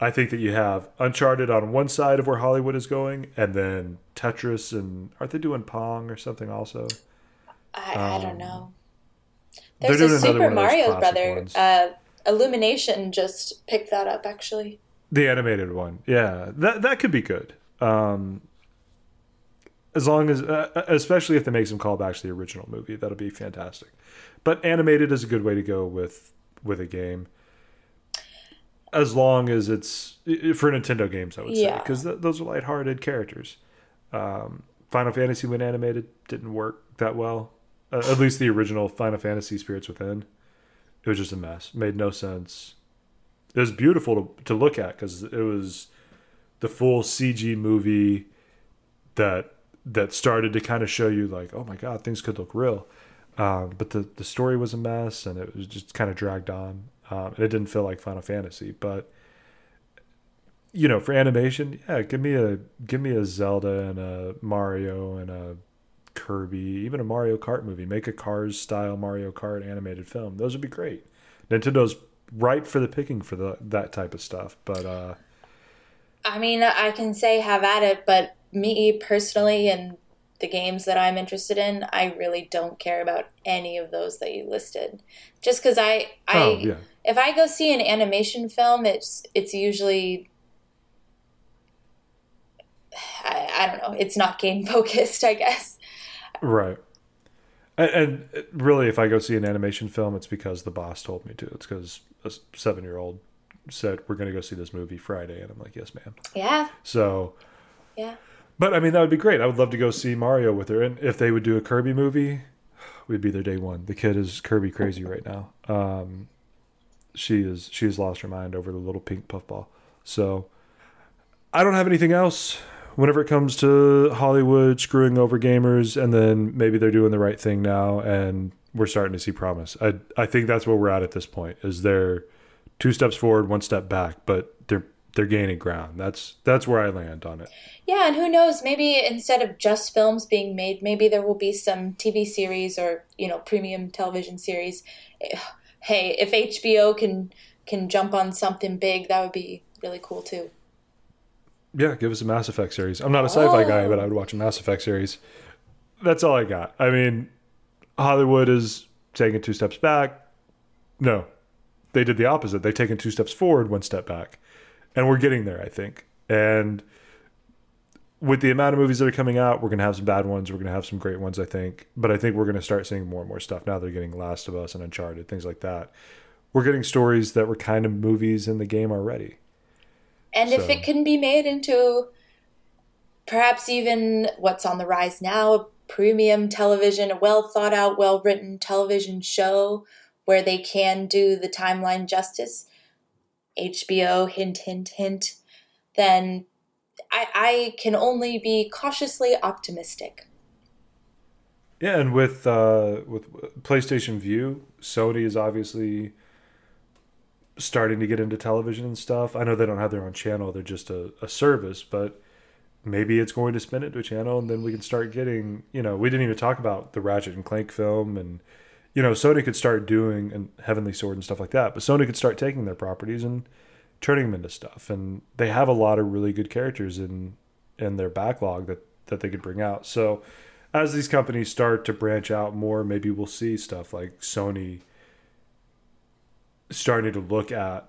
I think that you have Uncharted on one side of where Hollywood is going, and then Tetris and aren't they doing Pong or something also? I, I don't um, know. There's a Super one of those Mario Brother. Uh, Illumination just picked that up actually. The animated one, yeah, that that could be good. Um, as long as, uh, especially if they make some callbacks to the original movie, that'll be fantastic. But animated is a good way to go with with a game, as long as it's for Nintendo games. I would say because th- those are lighthearted characters. Um, Final Fantasy when animated didn't work that well. Uh, at least the original Final Fantasy Spirits Within, it was just a mess. Made no sense. It was beautiful to, to look at because it was the full CG movie that that started to kind of show you like, oh my god, things could look real. Um, but the the story was a mess and it was just kind of dragged on. Um, and it didn't feel like Final Fantasy, but you know, for animation, yeah, give me a give me a Zelda and a Mario and a Kirby, even a Mario Kart movie. Make a Cars style Mario Kart animated film. Those would be great. Nintendo's ripe for the picking for the that type of stuff. But uh, I mean, I can say have at it, but me personally and the games that I'm interested in, I really don't care about any of those that you listed. Just because I, I, oh yeah, if I go see an animation film, it's it's usually, I, I don't know, it's not game focused, I guess. right. And, and really, if I go see an animation film, it's because the boss told me to. It's because a seven year old said we're going to go see this movie Friday, and I'm like, yes, ma'am. Yeah, So yeah. But I mean, that would be great. I would love to go see Mario with her. And if they would do a Kirby movie, we'd be there day one. The kid is Kirby crazy right now. Um, she is she has lost her mind over the little pink puffball. So I don't have anything else. Whenever it comes to Hollywood screwing over gamers, and then maybe they're doing the right thing now, and we're starting to see promise. I I think that's where we're at at this point. Is they're two steps forward, one step back, but they're they're gaining ground. That's that's where I land on it. Yeah, and who knows? Maybe instead of just films being made, maybe there will be some TV series or you know premium television series. Hey, if HBO can can jump on something big, that would be really cool too. Yeah, give us a Mass Effect series. I'm not a sci-fi guy, Oh. but I would watch a Mass Effect series. That's all I got. I mean, Hollywood is taking two steps back. No, they did the opposite. They've taken two steps forward, one step back, and we're getting there. I think. And with the amount of movies that are coming out, we're going to have some bad ones. We're going to have some great ones, I think. But I think we're going to start seeing more and more stuff now. They're getting Last of Us and Uncharted, things like that. We're getting stories that were kind of movies in the game already. And if it can be made into perhaps even what's on the rise now premium television, a well thought out, well written television show where they can do the timeline justice. HBO, hint, hint, hint. Then I, I can only be cautiously optimistic. Yeah, and with uh, with PlayStation Vue, Sony is obviously starting to get into television and stuff. I know they don't have their own channel; they're just a, a service, but maybe it's going to spin it to a channel, and then we can start getting. You know, we didn't even talk about the Ratchet and Clank film, and you know, Sony could start doing and Heavenly Sword and stuff like that. But Sony could start taking their properties and turning them into stuff, and they have a lot of really good characters in in their backlog that that they could bring out. So as these companies start to branch out more, maybe we'll see stuff like Sony starting to look at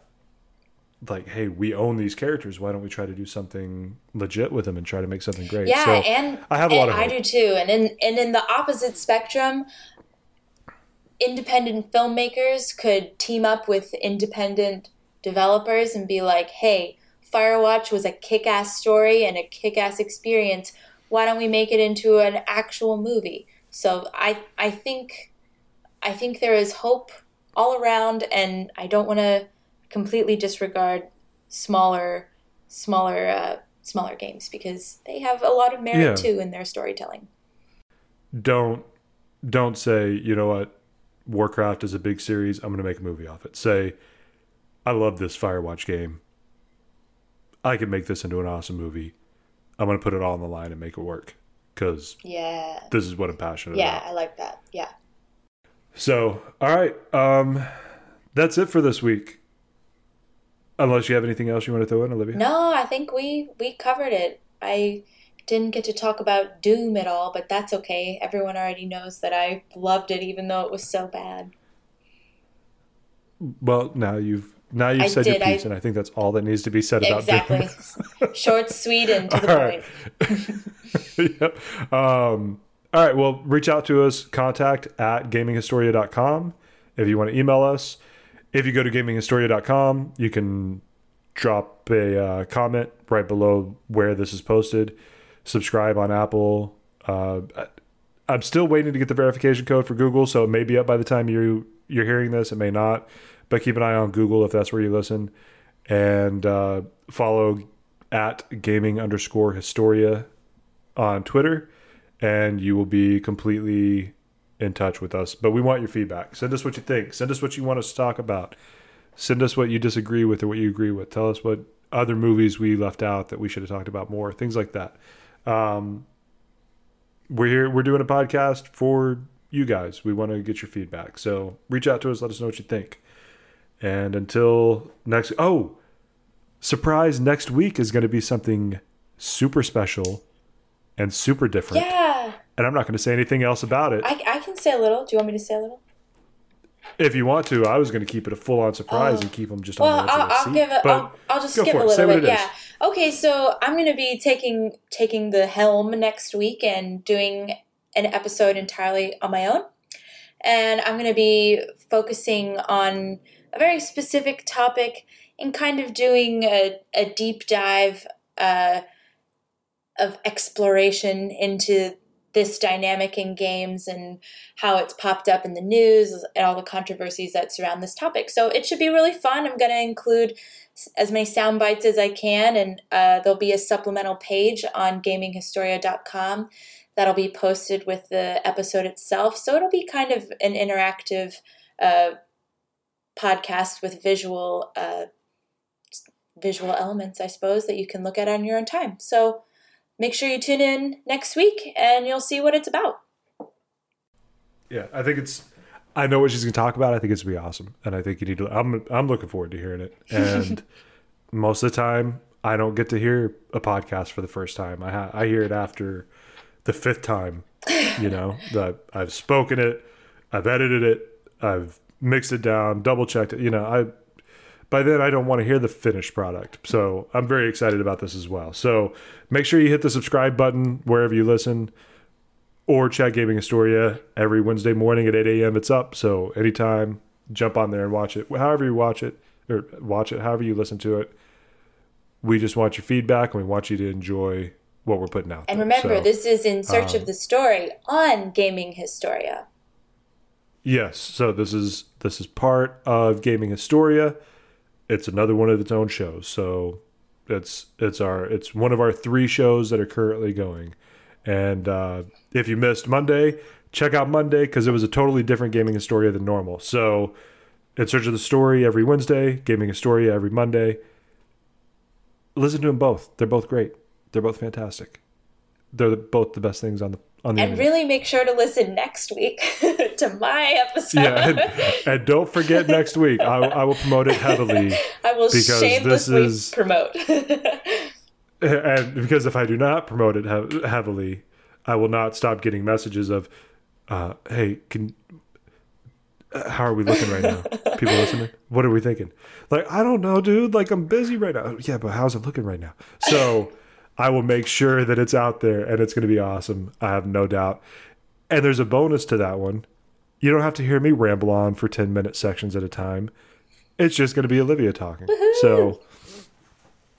like, hey, we own these characters. Why don't we try to do something legit with them and try to make something great? Yeah, so and I have a lot of. I do too. And in and in the opposite spectrum, independent filmmakers could team up with independent developers and be like, hey, Firewatch was a kick-ass story and a kick-ass experience why don't we make it into an actual movie? So I I think I think there is hope all around, and I don't want to completely disregard smaller smaller uh, smaller games because they have a lot of merit yeah. too in their storytelling. Don't don't say you know what Warcraft is a big series. I'm going to make a movie off it. Say I love this Firewatch game. I could make this into an awesome movie. I'm going to put it all on the line and make it work because yeah, this is what I'm passionate yeah, about. Yeah, I like that. Yeah. So, all right, um, that's it for this week. Unless you have anything else you want to throw in, Olivia? No, I think we we covered it. I didn't get to talk about Doom at all, but that's okay. Everyone already knows that I loved it, even though it was so bad. Well, now you've now you've I said did, your piece, I, and I think that's all that needs to be said about exactly. Short, sweet, and to the point. yep. Um, all right. Well, reach out to us. Contact at gaminghistoria.com if you want to email us. If you go to gaminghistoria.com, you can drop a uh, comment right below where this is posted. Subscribe on Apple. Uh, I'm still waiting to get the verification code for Google, so it may be up by the time you you're hearing this. It may not but keep an eye on Google if that's where you listen, and uh, follow at gaming underscore historia on Twitter, and you will be completely in touch with us. But we want your feedback. Send us what you think. Send us what you want us to talk about. Send us what you disagree with or what you agree with. Tell us what other movies we left out that we should have talked about more. Things like that. Um, we're here. We're doing a podcast for you guys. We want to get your feedback. So reach out to us. Let us know what you think. And until next, oh, surprise! Next week is going to be something super special and super different. Yeah. And I'm not going to say anything else about it. I, I can say a little. Do you want me to say a little? If you want to, I was going to keep it a full on surprise oh. and keep them just well, on the edge I'll, of the I'll seat. Give it, I'll, I'll just skip a little bit. Yeah. Okay, so I'm going to be taking taking the helm next week and doing an episode entirely on my own, and I'm going to be focusing on a very specific topic and kind of doing a, a deep dive uh, of exploration into this dynamic in games and how it's popped up in the news and all the controversies that surround this topic. So it should be really fun. I'm going to include as many sound bites as I can, and uh, there'll be a supplemental page on gaminghistoria.com that'll be posted with the episode itself. So it'll be kind of an interactive uh, podcast with visual uh, visual elements, I suppose, that you can look at on your own time. So make sure you tune in next week, and you'll see what it's about. Yeah, I think it's. I know what she's going to talk about. I think it's going to be awesome, and I think you need to. I'm I'm looking forward to hearing it. And most of the time, I don't get to hear a podcast for the first time. I ha- I hear it after the fifth time. You know that I've spoken it, I've edited it, I've mixed it down, double checked it. You know, I by then I don't want to hear the finished product. So I'm very excited about this as well. So make sure you hit the subscribe button wherever you listen or Chat Gaming Historia every Wednesday morning at 8 a.m. It's up. So anytime, jump on there and watch it. However you watch it or watch it, however you listen to it. We just want your feedback and we want you to enjoy what we're putting out. And there. remember, So, this is in search um, of the story on Gaming Historia. yes, so this is this is part of Gaming Historia. It's another one of its own shows. So it's it's our it's one of our three shows that are currently going. And uh, if you missed Monday, check out Monday because it was a totally different Gaming Historia than normal. So in search of the story every Wednesday, Gaming Historia every Monday. Listen to them both. They're both great. They're both fantastic. They're the, both the best things on the And internet. really make sure to listen next week to my episode. yeah, and, and don't forget next week. I, I will promote it heavily, I will because this shamelessly is- promote. and because if I do not promote it hev- heavily, I will not stop getting messages of, uh, "Hey, can uh, how are we looking right now? People listening? What are we thinking? Like, I don't know, dude. Like, I'm busy right now. Yeah, but how's it looking right now? So, I will make sure that it's out there and it's going to be awesome. I have no doubt. And there's a bonus to that one. You don't have to hear me ramble on for 10 minute sections at a time. It's just going to be Olivia talking. So,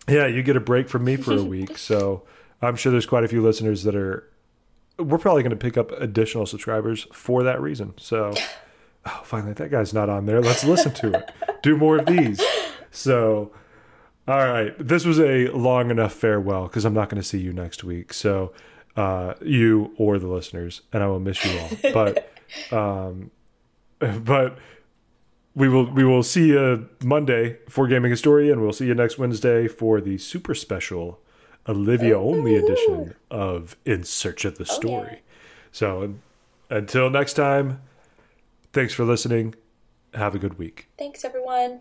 yeah, you get a break from me for a week. So, I'm sure there's quite a few listeners that are. We're probably going to pick up additional subscribers for that reason. So, oh, finally, that guy's not on there. Let's listen to it. Do more of these. So, all right. This was a long enough farewell because I'm not going to see you next week. So, uh, you or the listeners, and I will miss you all. But, um, but we will we will see you Monday for Gaming Historia, and we'll see you next Wednesday for the super special Olivia only edition of In Search of the Story. So, until next time. Thanks for listening. Have a good week. Thanks, everyone.